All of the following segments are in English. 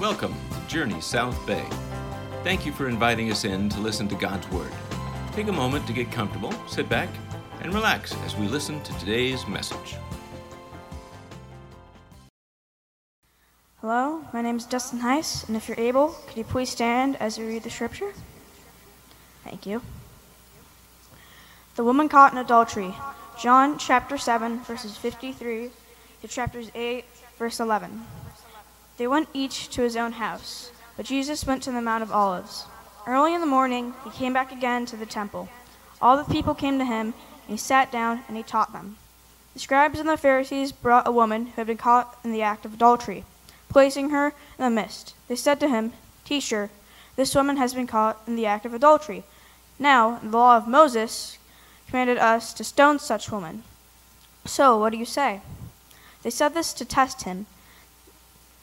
Welcome to Journey South Bay. Thank you for inviting us in to listen to God's Word. Take a moment to get comfortable, sit back, and relax as we listen to today's message. Hello, my name is Dustin Heiss, and if you're able, could you please stand as we read the scripture? Thank you. The woman caught in adultery, John chapter 7, verses 53 to chapters 8, verse 11. They went each to his own house, but Jesus went to the Mount of Olives. Early in the morning, he came back again to the temple. All the people came to him, and he sat down and he taught them. The scribes and the Pharisees brought a woman who had been caught in the act of adultery. Placing her in the midst, they said to him, Teacher, this woman has been caught in the act of adultery. Now, the law of Moses commanded us to stone such women. So, what do you say? They said this to test him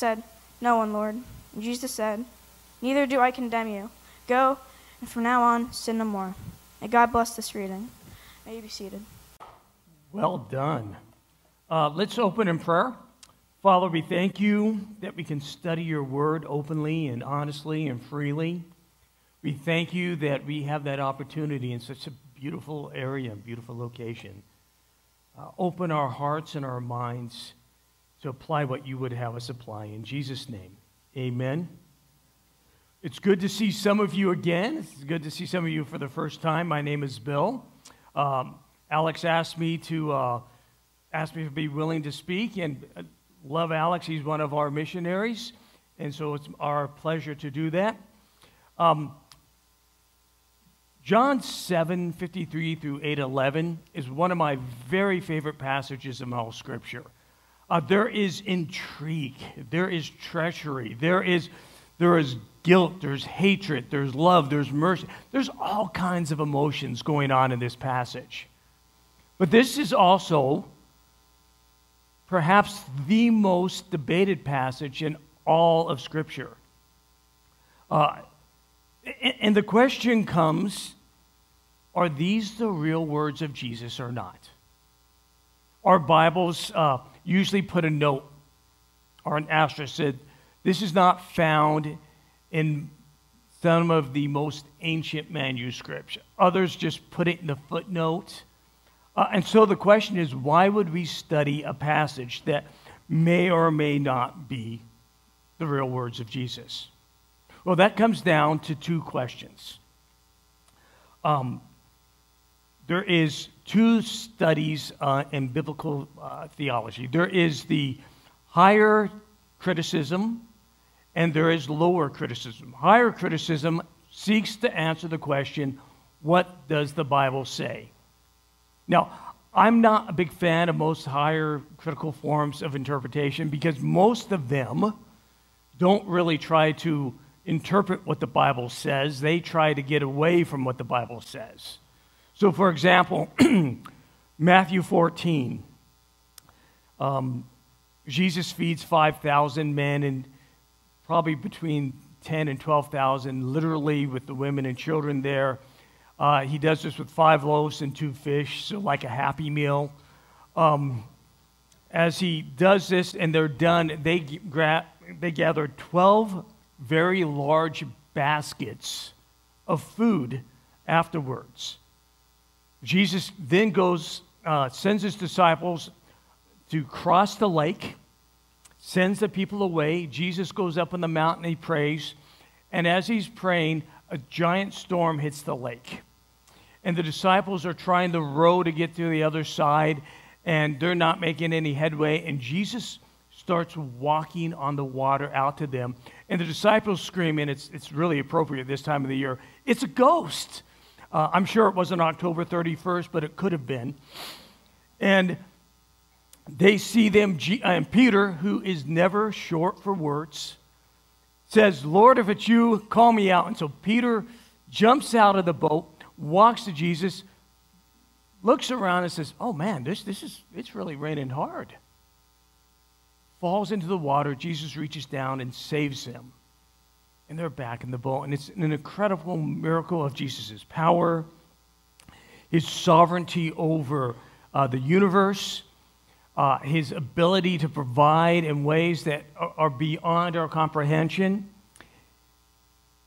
Said, No one, Lord. And Jesus said, Neither do I condemn you. Go, and from now on, sin no more. May God bless this reading. May you be seated. Well done. Uh, let's open in prayer. Father, we thank you that we can study your word openly and honestly and freely. We thank you that we have that opportunity in such a beautiful area, beautiful location. Uh, open our hearts and our minds to apply what you would have us apply. In Jesus' name, amen. It's good to see some of you again. It's good to see some of you for the first time. My name is Bill. Um, Alex asked me to uh, ask me to be willing to speak, and uh, love Alex. He's one of our missionaries, and so it's our pleasure to do that. Um, John 7, 53 through 8, 11 is one of my very favorite passages in all Scripture. Uh, there is intrigue, there is treachery, there is, there is guilt, there's hatred, there's love, there's mercy. There's all kinds of emotions going on in this passage. But this is also perhaps the most debated passage in all of Scripture. Uh, and the question comes are these the real words of Jesus or not? Our Bibles uh, usually put a note or an asterisk said, This is not found in some of the most ancient manuscripts. Others just put it in the footnote. Uh, and so the question is why would we study a passage that may or may not be the real words of Jesus? Well, that comes down to two questions. Um, there is two studies uh, in biblical uh, theology. There is the higher criticism, and there is lower criticism. Higher criticism seeks to answer the question, what does the Bible say? Now, I'm not a big fan of most higher critical forms of interpretation because most of them don't really try to interpret what the Bible says. They try to get away from what the Bible says. So, for example, Matthew 14, um, Jesus feeds 5,000 men and probably between 10 and 12,000, literally with the women and children there. Uh, he does this with five loaves and two fish, so like a happy meal. Um, as he does this and they're done, they, gra- they gather 12 very large baskets of food afterwards. Jesus then goes, uh, sends his disciples to cross the lake, sends the people away. Jesus goes up on the mountain, he prays, and as he's praying, a giant storm hits the lake. And the disciples are trying to row to get to the other side, and they're not making any headway. And Jesus starts walking on the water out to them. And the disciples scream, and it's, it's really appropriate this time of the year it's a ghost. Uh, I'm sure it wasn't October 31st, but it could have been. And they see them, and Peter, who is never short for words, says, Lord, if it's you, call me out. And so Peter jumps out of the boat, walks to Jesus, looks around and says, Oh man, this, this is, it's really raining hard. Falls into the water. Jesus reaches down and saves him. And they're back in the boat. And it's an incredible miracle of Jesus' power, his sovereignty over uh, the universe, uh, his ability to provide in ways that are, are beyond our comprehension.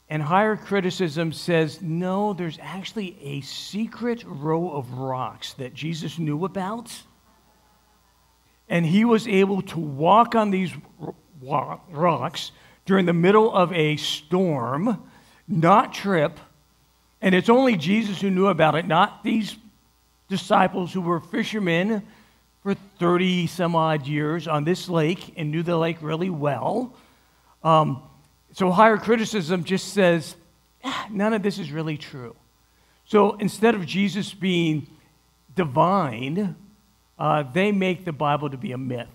And higher criticism says, no, there's actually a secret row of rocks that Jesus knew about. And he was able to walk on these rocks during the middle of a storm, not trip. And it's only Jesus who knew about it, not these disciples who were fishermen for 30 some odd years on this lake and knew the lake really well. Um, so higher criticism just says, ah, none of this is really true. So instead of Jesus being divine, uh, they make the Bible to be a myth.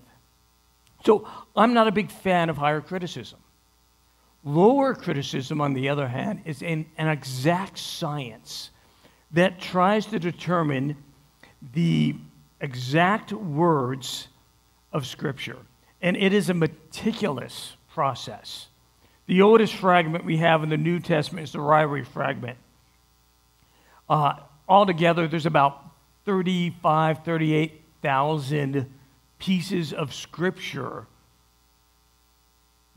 So I'm not a big fan of higher criticism. Lower criticism, on the other hand, is an, an exact science that tries to determine the exact words of Scripture. And it is a meticulous process. The oldest fragment we have in the New Testament is the Ryrie fragment. Uh, altogether, there's about 35, 38,000 pieces of scripture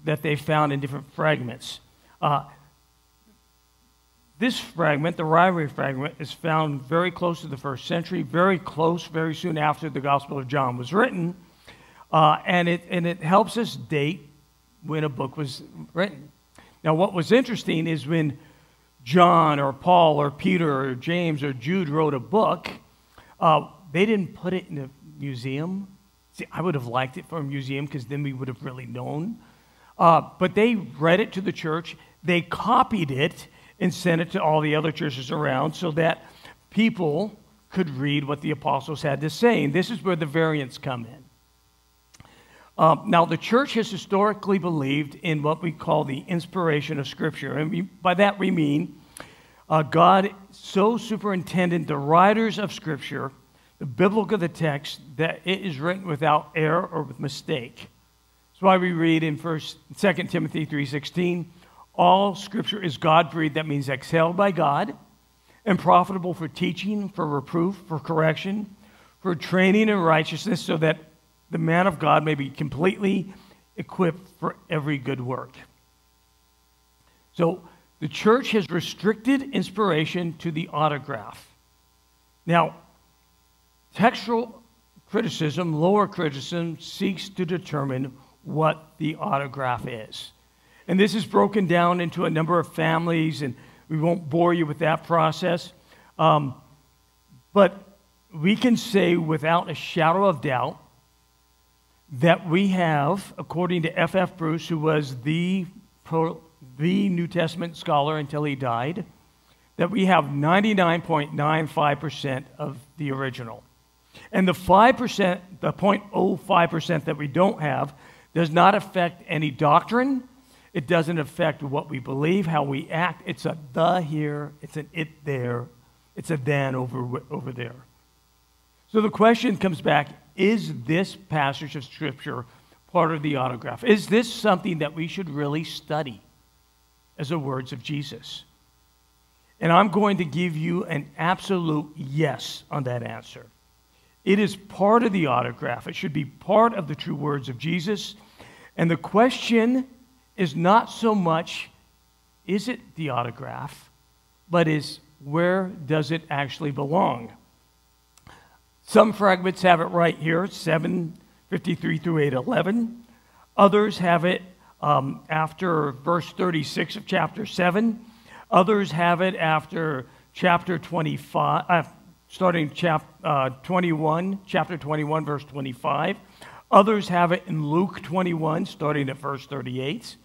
that they found in different fragments. Uh, this fragment, the Ryrie fragment, is found very close to the first century, very close, very soon after the Gospel of John was written. Uh, and, it, and it helps us date when a book was written. Now, what was interesting is when John or Paul or Peter or James or Jude wrote a book, uh, they didn't put it in a museum. See, I would have liked it for a museum because then we would have really known. Uh, but they read it to the church, they copied it and sent it to all the other churches around so that people could read what the apostles had to say. And this is where the variants come in. Uh, now, the church has historically believed in what we call the inspiration of Scripture. And we, by that we mean uh, God so superintended the writers of Scripture, the biblical the text, that it is written without error or with mistake. That's why we read in First, 2 Timothy 3.16, all Scripture is God-breathed, that means exhaled by God, and profitable for teaching, for reproof, for correction, for training in righteousness, so that the man of God may be completely equipped for every good work. So the church has restricted inspiration to the autograph. Now, textual criticism, lower criticism, seeks to determine what the autograph is. And this is broken down into a number of families, and we won't bore you with that process. Um, but we can say without a shadow of doubt that we have, according to F.F. F. Bruce, who was the, the New Testament scholar until he died, that we have 99.95% of the original. And the 5%, the 0.05% that we don't have, does not affect any doctrine. It doesn't affect what we believe, how we act. It's a the here, it's an it there, it's a then over, over there. So the question comes back is this passage of Scripture part of the autograph? Is this something that we should really study as the words of Jesus? And I'm going to give you an absolute yes on that answer. It is part of the autograph, it should be part of the true words of Jesus. And the question is not so much, is it the autograph, but is where does it actually belong? Some fragments have it right here, 753 through 811. Others have it um, after verse 36 of chapter 7. Others have it after chapter 25, uh, starting chap, uh, 21, chapter 21, verse 25. Others have it in Luke 21, starting at verse 38.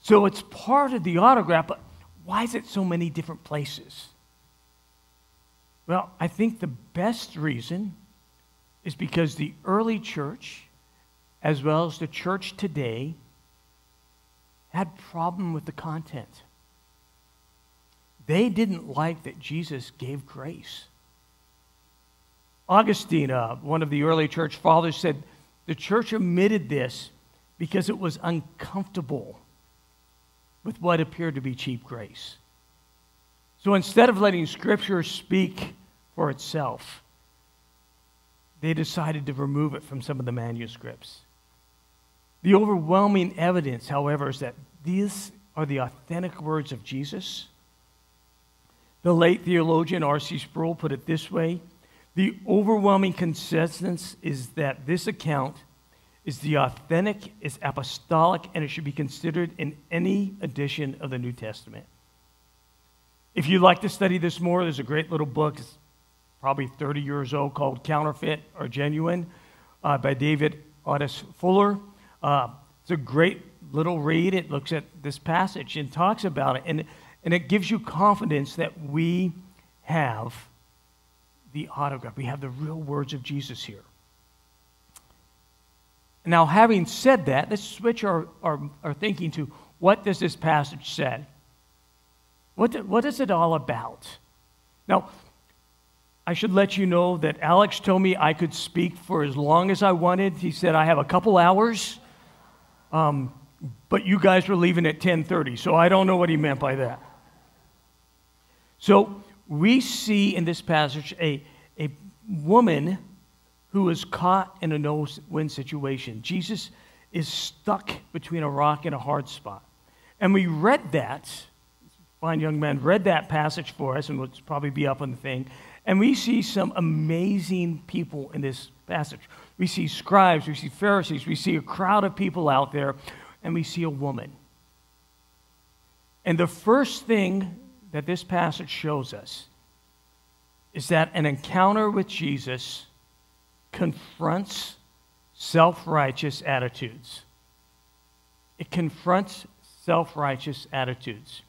So it's part of the autograph, but why is it so many different places? Well, I think the best reason is because the early church, as well as the church today, had problem with the content. They didn't like that Jesus gave grace. Augustine, uh, one of the early church fathers, said the church omitted this because it was uncomfortable with what appeared to be cheap grace. So instead of letting Scripture speak for itself, they decided to remove it from some of the manuscripts. The overwhelming evidence, however, is that these are the authentic words of Jesus. The late theologian R.C. Sproul put it this way The overwhelming consensus is that this account is the authentic, is apostolic, and it should be considered in any edition of the New Testament. If you'd like to study this more, there's a great little book, it's probably 30 years old, called Counterfeit or Genuine uh, by David Otis Fuller. Uh, it's a great little read. It looks at this passage and talks about it, and, and it gives you confidence that we have the autograph. We have the real words of Jesus here. Now, having said that, let's switch our, our, our thinking to what does this passage say? What, do, what is it all about? Now, I should let you know that Alex told me I could speak for as long as I wanted. He said I have a couple hours, um, but you guys were leaving at 10:30, so I don't know what he meant by that. So we see in this passage a, a woman who is caught in a no-win situation. Jesus is stuck between a rock and a hard spot, and we read that. Fine young man read that passage for us, and will probably be up on the thing. And we see some amazing people in this passage. We see scribes, we see Pharisees, we see a crowd of people out there, and we see a woman. And the first thing that this passage shows us is that an encounter with Jesus confronts self righteous attitudes. It confronts self righteous attitudes.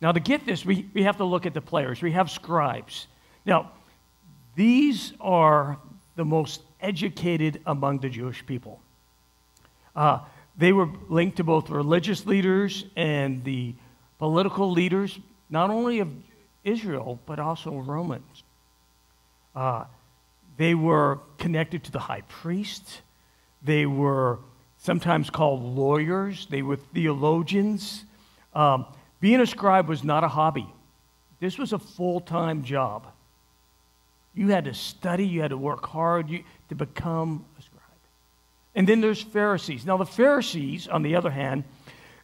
Now, to get this, we, we have to look at the players. We have scribes. Now, these are the most educated among the Jewish people. Uh, they were linked to both religious leaders and the political leaders, not only of Israel, but also Romans. Uh, they were connected to the high priest. They were sometimes called lawyers. They were theologians. Um, being a scribe was not a hobby, this was a full time job. You had to study, you had to work hard to become a scribe. And then there's Pharisees. Now, the Pharisees, on the other hand,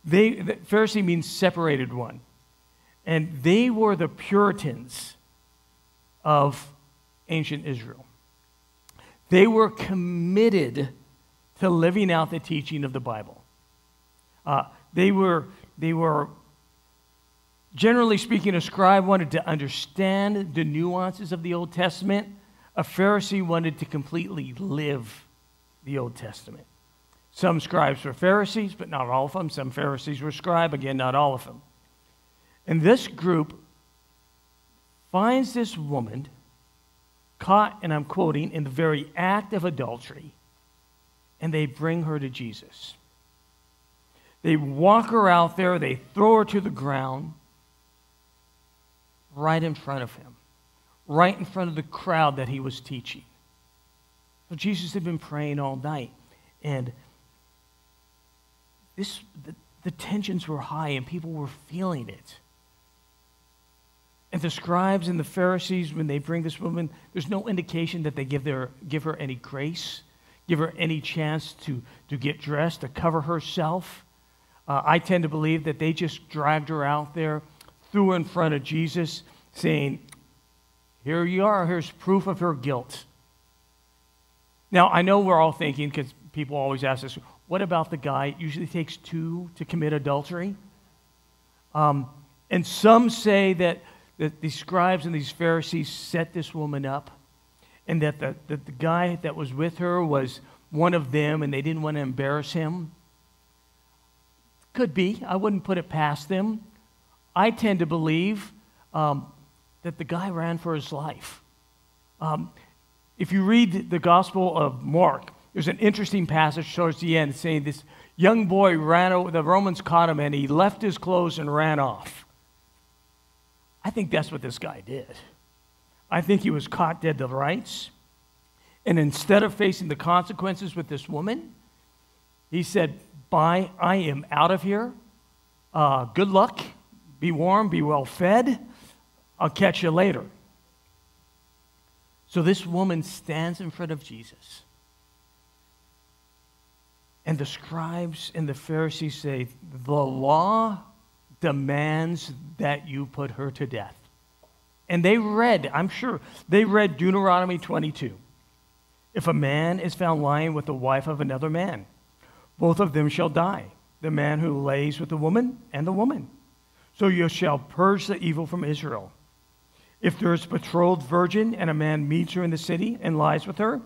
they, the Pharisee means separated one. And they were the Puritans of ancient Israel. They were committed to living out the teaching of the Bible. Uh, they, were, they were Generally speaking, a scribe wanted to understand the nuances of the Old Testament. A Pharisee wanted to completely live the Old Testament. Some scribes were Pharisees, but not all of them. Some Pharisees were scribe, again, not all of them. And this group finds this woman caught, and I'm quoting, in the very act of adultery, and they bring her to Jesus. They walk her out there, they throw her to the ground right in front of him, right in front of the crowd that he was teaching. So Jesus had been praying all night, and this, the, the tensions were high, and people were feeling it. And the scribes and the Pharisees, when they bring this woman, there's no indication that they give, their, give her any grace, give her any chance to, to get dressed, to cover herself. Uh, I tend to believe that they just dragged her out there threw in front of Jesus, saying, Here you are, here's proof of her guilt. Now, I know we're all thinking, because people always ask us, what about the guy? It usually takes two to commit adultery. Um, and some say that, that these scribes and these Pharisees set this woman up, and that the, that the guy that was with her was one of them, and they didn't want to embarrass him. Could be. I wouldn't put it past them. I tend to believe um, that the guy ran for his life. Um, if you read the Gospel of Mark, there's an interesting passage towards the end saying this young boy ran over, the Romans caught him and he left his clothes and ran off. I think that's what this guy did. I think he was caught dead to rights. And instead of facing the consequences with this woman, he said, Bye, I am out of here. Uh, good luck. Be warm, be well fed. I'll catch you later. So this woman stands in front of Jesus. And the scribes and the Pharisees say, The law demands that you put her to death. And they read, I'm sure, they read Deuteronomy 22. If a man is found lying with the wife of another man, both of them shall die the man who lays with the woman and the woman. So you shall purge the evil from Israel. If there is a betrothed virgin and a man meets her in the city and lies with her,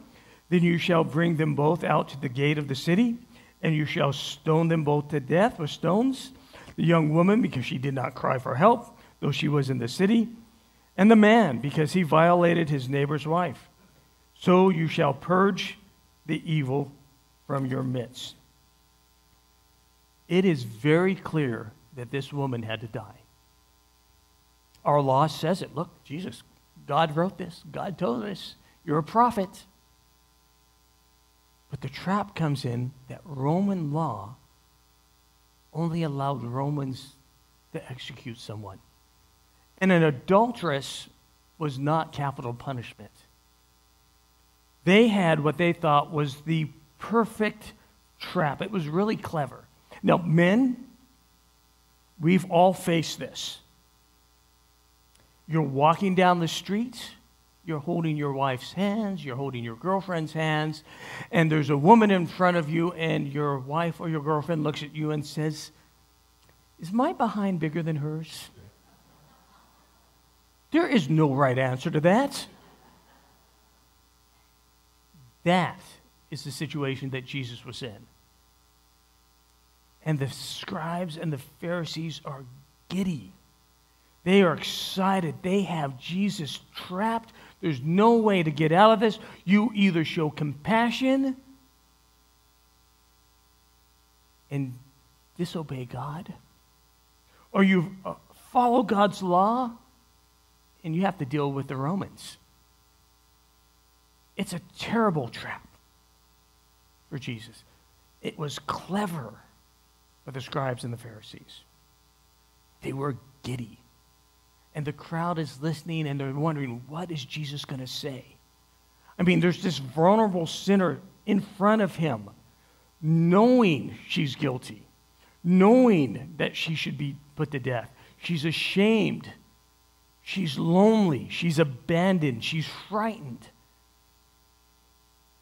then you shall bring them both out to the gate of the city, and you shall stone them both to death with stones. The young woman, because she did not cry for help, though she was in the city, and the man, because he violated his neighbor's wife. So you shall purge the evil from your midst. It is very clear that this woman had to die. Our law says it. Look, Jesus, God wrote this. God told us. You're a prophet. But the trap comes in that Roman law only allowed Romans to execute someone. And an adulteress was not capital punishment. They had what they thought was the perfect trap. It was really clever. Now, men, we've all faced this. You're walking down the street, you're holding your wife's hands, you're holding your girlfriend's hands, and there's a woman in front of you, and your wife or your girlfriend looks at you and says, Is my behind bigger than hers? There is no right answer to that. That is the situation that Jesus was in. And the scribes and the Pharisees are giddy. They are excited. They have Jesus trapped. There's no way to get out of this. You either show compassion and disobey God, or you uh, follow God's law and you have to deal with the Romans. It's a terrible trap for Jesus. It was clever for the scribes and the Pharisees. They were giddy. And the crowd is listening and they're wondering, what is Jesus going to say? I mean, there's this vulnerable sinner in front of him, knowing she's guilty, knowing that she should be put to death. She's ashamed. She's lonely. She's abandoned. She's frightened.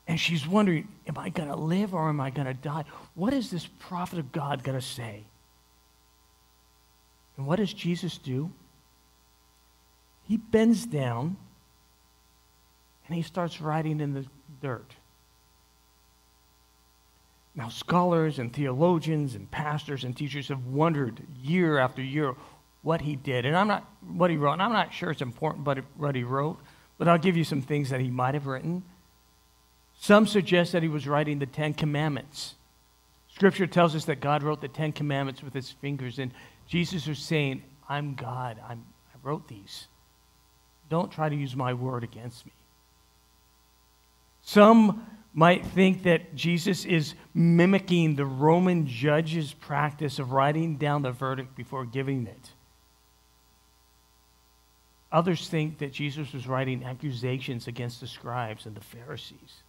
And she's wondering, am I going to live or am I going to die? What is this prophet of God going to say? And what does Jesus do? He bends down and he starts writing in the dirt. Now, scholars and theologians and pastors and teachers have wondered year after year what he did. And I'm not, what he wrote, and I'm not sure it's important but what he wrote, but I'll give you some things that he might have written. Some suggest that he was writing the Ten Commandments. Scripture tells us that God wrote the Ten Commandments with his fingers, and Jesus is saying, I'm God. I'm, I wrote these. Don't try to use my word against me. Some might think that Jesus is mimicking the Roman judge's practice of writing down the verdict before giving it. Others think that Jesus was writing accusations against the scribes and the Pharisees.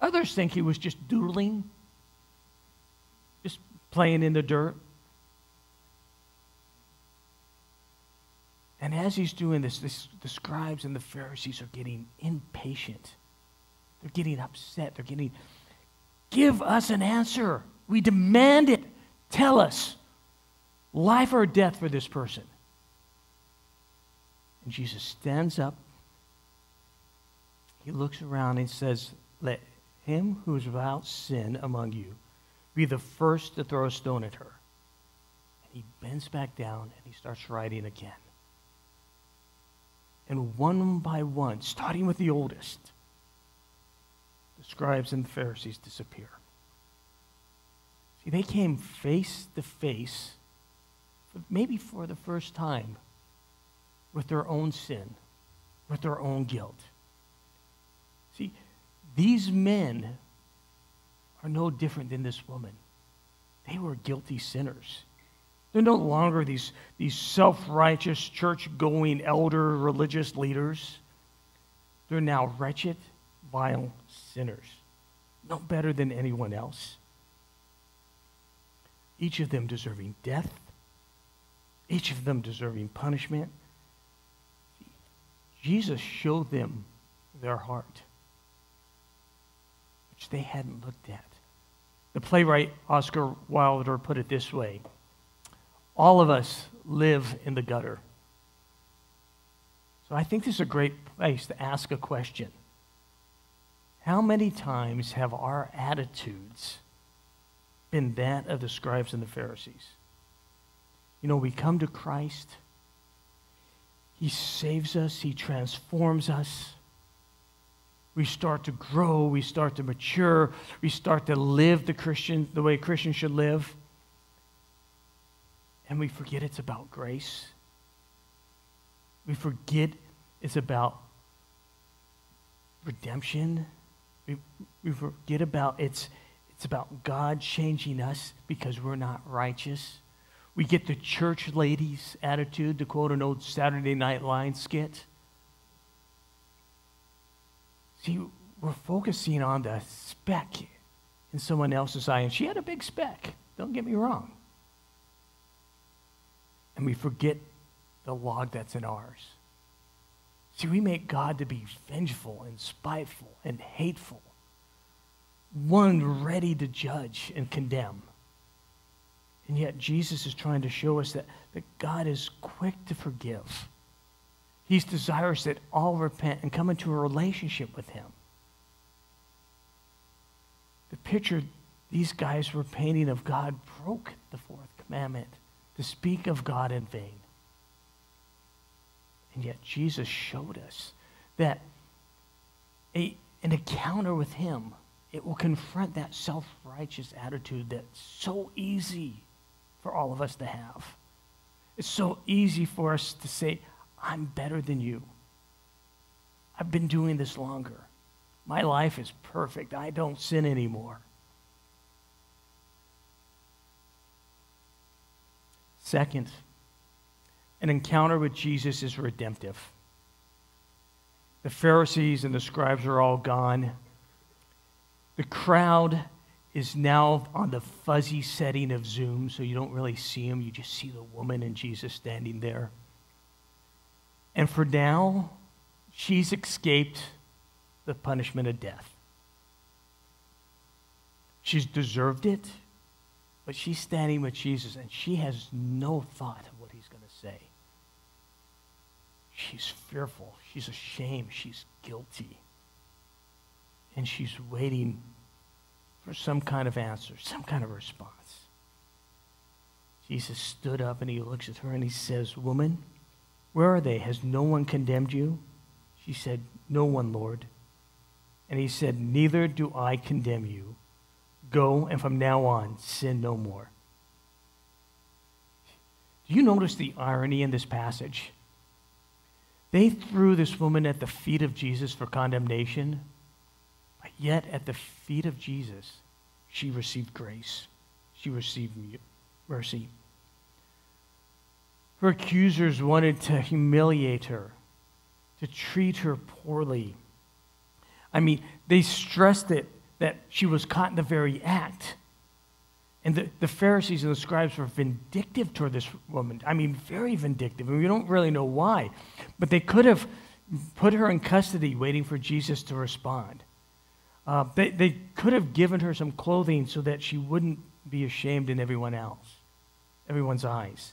Others think he was just doodling, just playing in the dirt. And as he's doing this, this, the scribes and the Pharisees are getting impatient. They're getting upset. They're getting, give us an answer. We demand it. Tell us life or death for this person. And Jesus stands up. He looks around and says, Let him who is without sin among you be the first to throw a stone at her. And he bends back down and he starts writing again. And one by one, starting with the oldest, the scribes and the Pharisees disappear. See, they came face to face, maybe for the first time, with their own sin, with their own guilt. See, these men are no different than this woman. They were guilty sinners. They're no longer these, these self righteous, church going elder religious leaders. They're now wretched, vile sinners, no better than anyone else. Each of them deserving death, each of them deserving punishment. Jesus showed them their heart, which they hadn't looked at. The playwright Oscar Wilde put it this way All of us live in the gutter. So I think this is a great place to ask a question. How many times have our attitudes been that of the scribes and the Pharisees? You know, we come to Christ, He saves us, He transforms us we start to grow, we start to mature, we start to live the Christian the way Christians should live. And we forget it's about grace. We forget it's about redemption. We, we forget about it's it's about God changing us because we're not righteous. We get the church ladies attitude, to quote an old Saturday Night Live skit. See, we're focusing on the speck in someone else's eye, and she had a big speck. Don't get me wrong. And we forget the log that's in ours. See, we make God to be vengeful and spiteful and hateful, one ready to judge and condemn. And yet, Jesus is trying to show us that, that God is quick to forgive He's desirous that all repent and come into a relationship with Him. The picture these guys were painting of God broke the fourth commandment to speak of God in vain. And yet Jesus showed us that a, an encounter with Him, it will confront that self-righteous attitude that's so easy for all of us to have. It's so easy for us to say, I'm better than you. I've been doing this longer. My life is perfect. I don't sin anymore. Second, an encounter with Jesus is redemptive. The Pharisees and the scribes are all gone. The crowd is now on the fuzzy setting of Zoom, so you don't really see him. You just see the woman and Jesus standing there. And for now, she's escaped the punishment of death. She's deserved it, but she's standing with Jesus and she has no thought of what he's going to say. She's fearful. She's ashamed. She's guilty. And she's waiting for some kind of answer, some kind of response. Jesus stood up and he looks at her and he says, Woman, where are they? Has no one condemned you? She said, No one, Lord. And he said, Neither do I condemn you. Go, and from now on, sin no more. Do you notice the irony in this passage? They threw this woman at the feet of Jesus for condemnation, but yet at the feet of Jesus, she received grace. She received mercy. Her accusers wanted to humiliate her, to treat her poorly. I mean, they stressed it that she was caught in the very act. And the, the Pharisees and the scribes were vindictive toward this woman. I mean, very vindictive. And we don't really know why. But they could have put her in custody waiting for Jesus to respond. Uh, they, they could have given her some clothing so that she wouldn't be ashamed in everyone else, everyone's eyes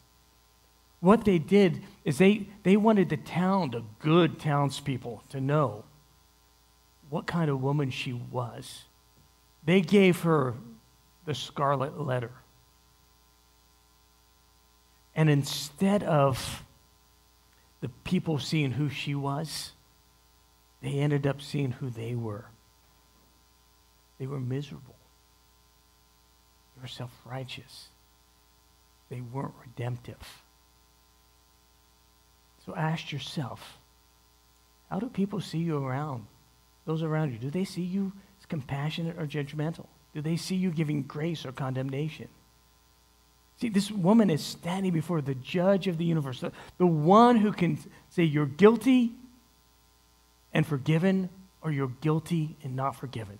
what they did is they, they wanted the town, the good townspeople, to know what kind of woman she was. They gave her the scarlet letter. And instead of the people seeing who she was, they ended up seeing who they were. They were miserable. They were self righteous, they weren't redemptive. So ask yourself how do people see you around? Those around you, do they see you compassionate or judgmental? Do they see you giving grace or condemnation? See, this woman is standing before the judge of the universe, the, the one who can say you're guilty and forgiven, or you're guilty and not forgiven.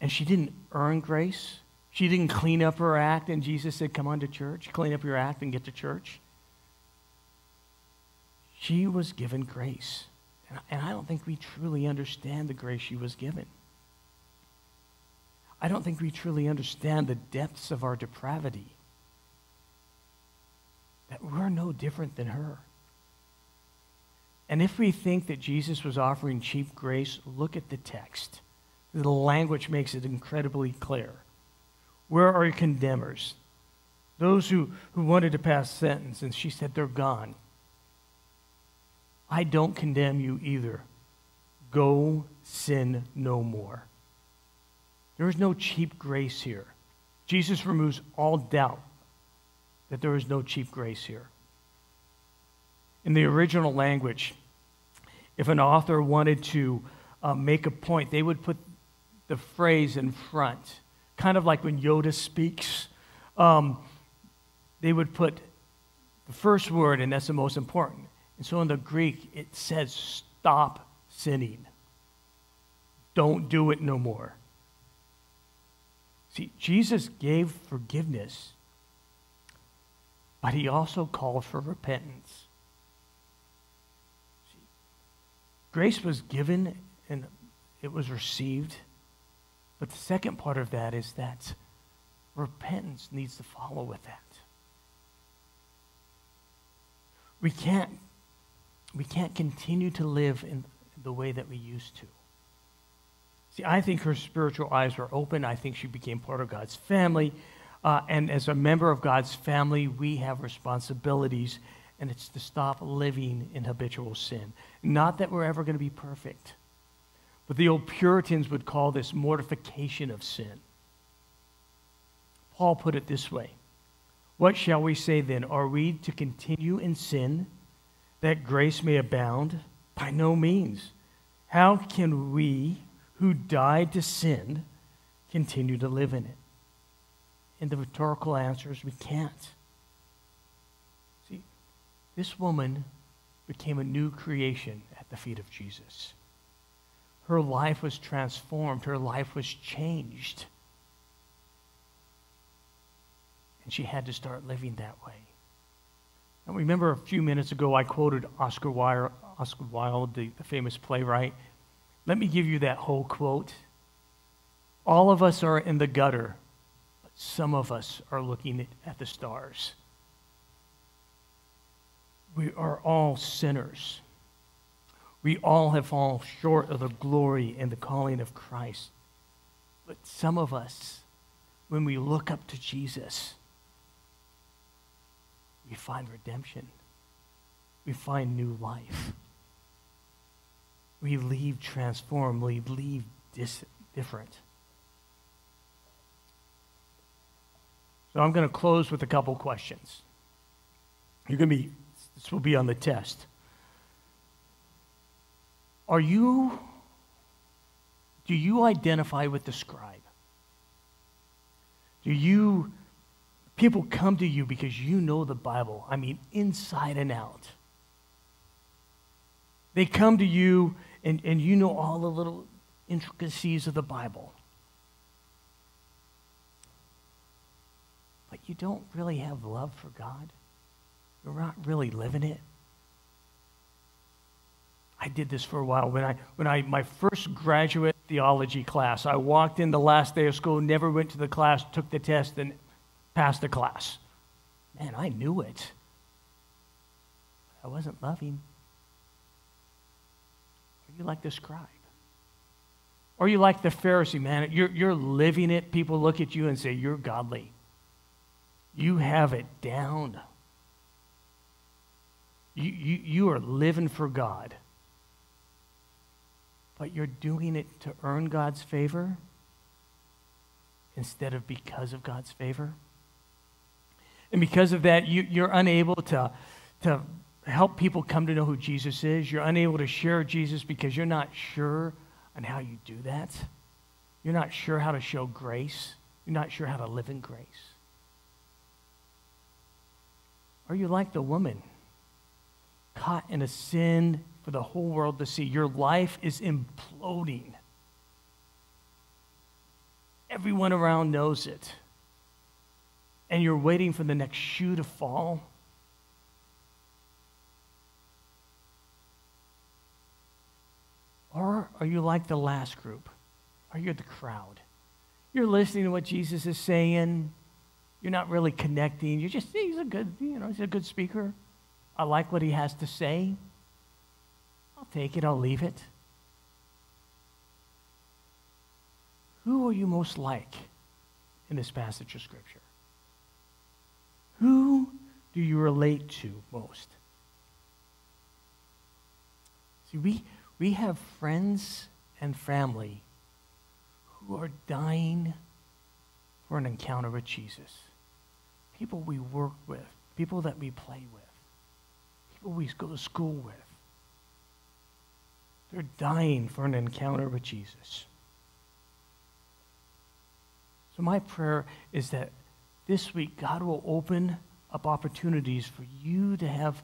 And she didn't earn grace. She didn't clean up her act, and Jesus said, Come on to church, clean up your act and get to church. She was given grace. And I don't think we truly understand the grace she was given. I don't think we truly understand the depths of our depravity. That we're no different than her. And if we think that Jesus was offering cheap grace, look at the text. The language makes it incredibly clear. Where are your condemners? Those who, who wanted to pass sentence, and she said they're gone. I don't condemn you either. Go sin no more. There is no cheap grace here. Jesus removes all doubt that there is no cheap grace here. In the original language, if an author wanted to uh, make a point, they would put the phrase in front, kind of like when Yoda speaks. Um, they would put the first word, and that's the most important. And so in the Greek, it says, stop sinning. Don't do it no more. See, Jesus gave forgiveness, but he also called for repentance. See, grace was given and it was received, but the second part of that is that repentance needs to follow with that. We can't we can't continue to live in the way that we used to. See, I think her spiritual eyes were open. I think she became part of God's family. Uh, and as a member of God's family, we have responsibilities, and it's to stop living in habitual sin. Not that we're ever going to be perfect, but the old Puritans would call this mortification of sin. Paul put it this way What shall we say then? Are we to continue in sin? That grace may abound? By no means. How can we who died to sin continue to live in it? And the rhetorical answer is we can't. See, this woman became a new creation at the feet of Jesus. Her life was transformed, her life was changed. And she had to start living that way. Remember a few minutes ago, I quoted Oscar Wilde, Oscar Wilde the, the famous playwright. Let me give you that whole quote. All of us are in the gutter, but some of us are looking at the stars. We are all sinners. We all have fallen short of the glory and the calling of Christ. But some of us, when we look up to Jesus, we find redemption. We find new life. We leave transformed. We leave dis- different. So I'm going to close with a couple questions. You're going to be, this will be on the test. Are you, do you identify with the scribe? Do you People come to you because you know the Bible. I mean, inside and out. They come to you and, and you know all the little intricacies of the Bible. But you don't really have love for God. You're not really living it. I did this for a while. When I, when I, my first graduate theology class, I walked in the last day of school, never went to the class, took the test, and passed the class. Man, I knew it. I wasn't loving. Are you like the scribe? Or are you like the Pharisee, man? You're, you're living it. People look at you and say, You're godly. You have it down. You, you, you are living for God. But you're doing it to earn God's favor? instead of because of God's favor. And because of that, you, you're unable to, to help people come to know who Jesus is. You're unable to share Jesus because you're not sure on how you do that. You're not sure how to show grace. You're not sure how to live in grace. Are you like the woman caught in a sin for the whole world to see? Your life is imploding. Everyone around knows it. And you're waiting for the next shoe to fall. Or are you like the last group? Are you the crowd? You're listening to what Jesus is saying. You're not really connecting. You're just, he's a good, you know, he's a good speaker. I like what he has to say. I'll take it, I'll leave it. Who are you most like in this passage of Scripture? Do you relate to most? See, we, we have friends and family who are dying for an encounter with Jesus. People we work with, people that we play with, people we go to school with. They're dying for an encounter with Jesus. So, my prayer is that this week God will open up opportunities for you to have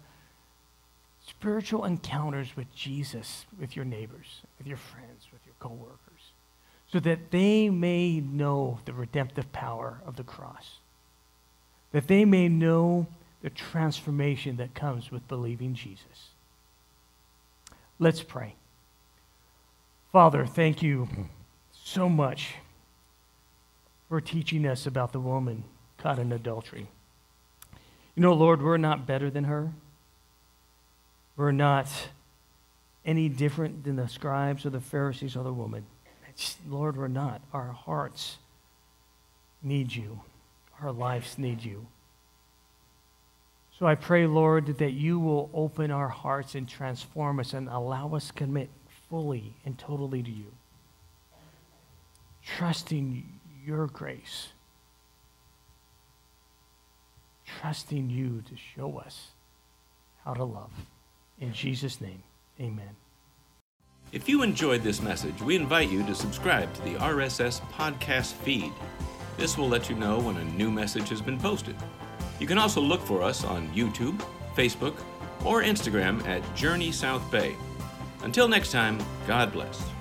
spiritual encounters with Jesus, with your neighbors, with your friends, with your coworkers, so that they may know the redemptive power of the cross, that they may know the transformation that comes with believing Jesus. Let's pray. Father, thank you so much for teaching us about the woman caught in adultery. You know, Lord, we're not better than her. We're not any different than the scribes or the Pharisees or the woman. Lord, we're not. Our hearts need you, our lives need you. So I pray, Lord, that you will open our hearts and transform us and allow us to commit fully and totally to you, trusting your grace, trusting you to show us how to love. In Jesus' name, amen. If you enjoyed this message, we invite you to subscribe to the RSS podcast feed. This will let you know when a new message has been posted. You can also look for us on YouTube, Facebook, or Instagram at Journey South Bay. Until next time, God bless.